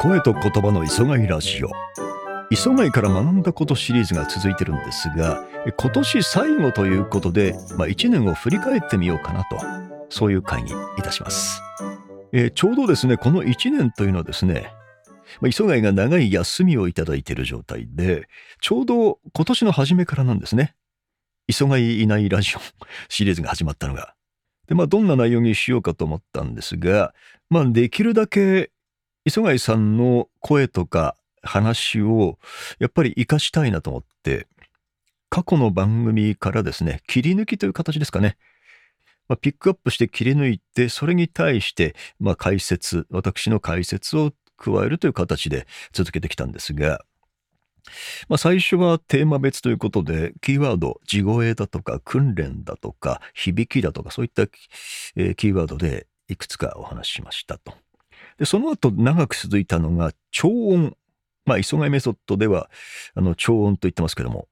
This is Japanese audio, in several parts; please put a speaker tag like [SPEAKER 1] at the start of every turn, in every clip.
[SPEAKER 1] 声と言葉の磯貝ラジオ。磯貝から学んだことシリーズが続いてるんですが今年最後ということで、まあ、1年を振り返ってみようかなとそういう会にいたします、えー、ちょうどですねこの1年というのはですね、まあ、磯貝が長い休みをいただいている状態でちょうど今年の初めからなんですね。磯貝いないラジオシリーズが始まったのが。でまあどんな内容にしようかと思ったんですがまあできるだけ磯貝さんの声とか話をやっぱり活かしたいなと思って、過去の番組からですね、切り抜きという形ですかね。まあ、ピックアップして切り抜いて、それに対して、まあ、解説、私の解説を加えるという形で続けてきたんですが、まあ、最初はテーマ別ということで、キーワード、地声だとか、訓練だとか、響きだとか、そういった、キーワードでいくつかお話ししましたと。で、その後長く続いたのが超音。まあ、磯貝メソッドでは、あの、超音と言ってますけども、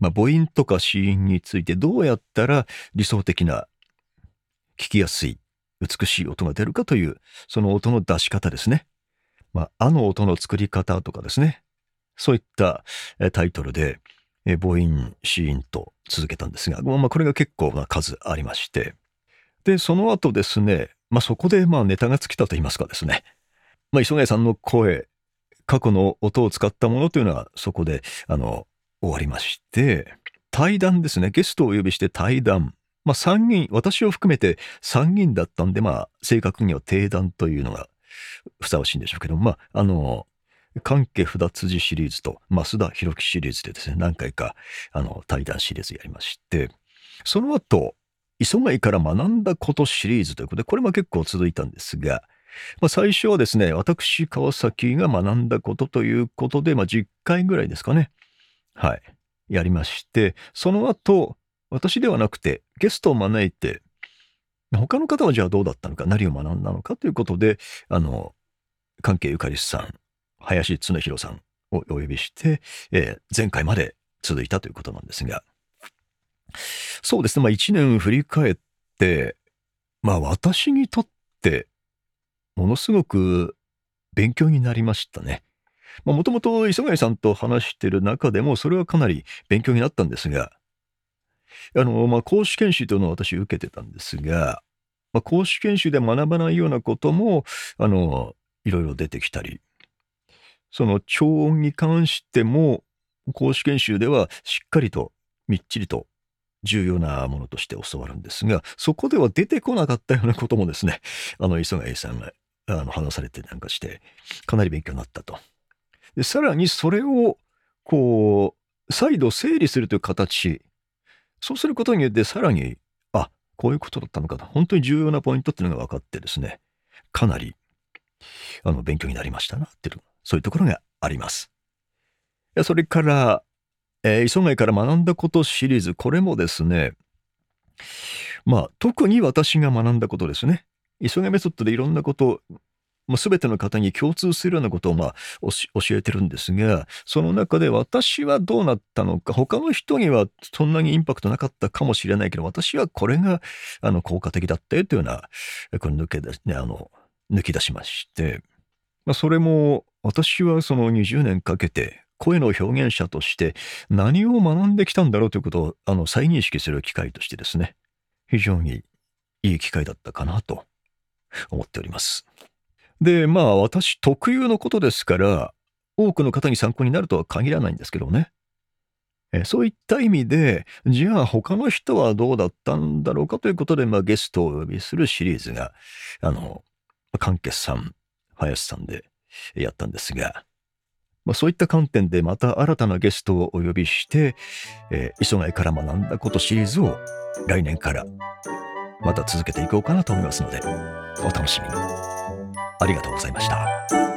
[SPEAKER 1] まあ、母音とか子音についてどうやったら理想的な、聞きやすい、美しい音が出るかという、その音の出し方ですね。まあ、あの音の作り方とかですね。そういったタイトルで、母音、子音と続けたんですが、まあ、これが結構な数ありまして。で、その後ですね、まあ、そこでまあネタが尽きたと言いますかですね。まあ、磯貝さんの声、過去の音を使ったものというのはそこで、あの、終わりまして、対談ですね。ゲストをお呼びして対談。まあ、3人、私を含めて3人だったんで、まあ、正確には定談というのがふさわしいんでしょうけど、まあ、あの、関係札辻シリーズと増田博樹シリーズでですね、何回か、あの、対談シリーズやりまして、その後、磯貝から学んだことシリーズということで、これも結構続いたんですが、まあ、最初はですね、私、川崎が学んだことということで、まあ、10回ぐらいですかね。はい。やりまして、その後、私ではなくて、ゲストを招いて、他の方はじゃあどうだったのか、何を学んだのかということで、あの、関係ゆかりさん、林恒弘さんをお呼びして、えー、前回まで続いたということなんですが、そうですね。まあ一年振り返って、まあ私にとってものすごく勉強になりましたね。もともと磯貝さんと話してる中でもそれはかなり勉強になったんですが、あの、まあ講師研修というのを私受けてたんですが、まあ、講師研修で学ばないようなことも、あの、いろいろ出てきたり、その超音に関しても、講師研修ではしっかりとみっちりと重要なものとして教わるんですが、そこでは出てこなかったようなこともですね、あの、磯貝さんがあの話されてなんかして、かなり勉強になったと。でさらにそれを、こう、再度整理するという形、そうすることによってさらに、あ、こういうことだったのかと、本当に重要なポイントっていうのが分かってですね、かなり、あの、勉強になりましたなっていう、そういうところがあります。それから、えー、磯貝から学んだことシリーズ、これもですね、まあ、特に私が学んだことですね。磯貝メソッドでいろんなこと、まあ、全ての方に共通するようなことを、まあ、教えてるんですが、その中で私はどうなったのか、他の人にはそんなにインパクトなかったかもしれないけど、私はこれが、あの、効果的だったよというような、これ抜け出し、ね、あの、抜き出しまして、まあ、それも、私はその20年かけて、声の表現者として何を学んできたんだろうということをあの再認識する機会としてですね、非常にいい機会だったかなと思っております。で、まあ私特有のことですから、多くの方に参考になるとは限らないんですけどね。そういった意味で、じゃあ他の人はどうだったんだろうかということで、まあ、ゲストをお呼びするシリーズが、あの、関係さん、林さんでやったんですが、まあ、そういった観点でまた新たなゲストをお呼びして、えー、磯貝から学んだことシリーズを来年からまた続けていこうかなと思いますので、お楽しみに。ありがとうございました。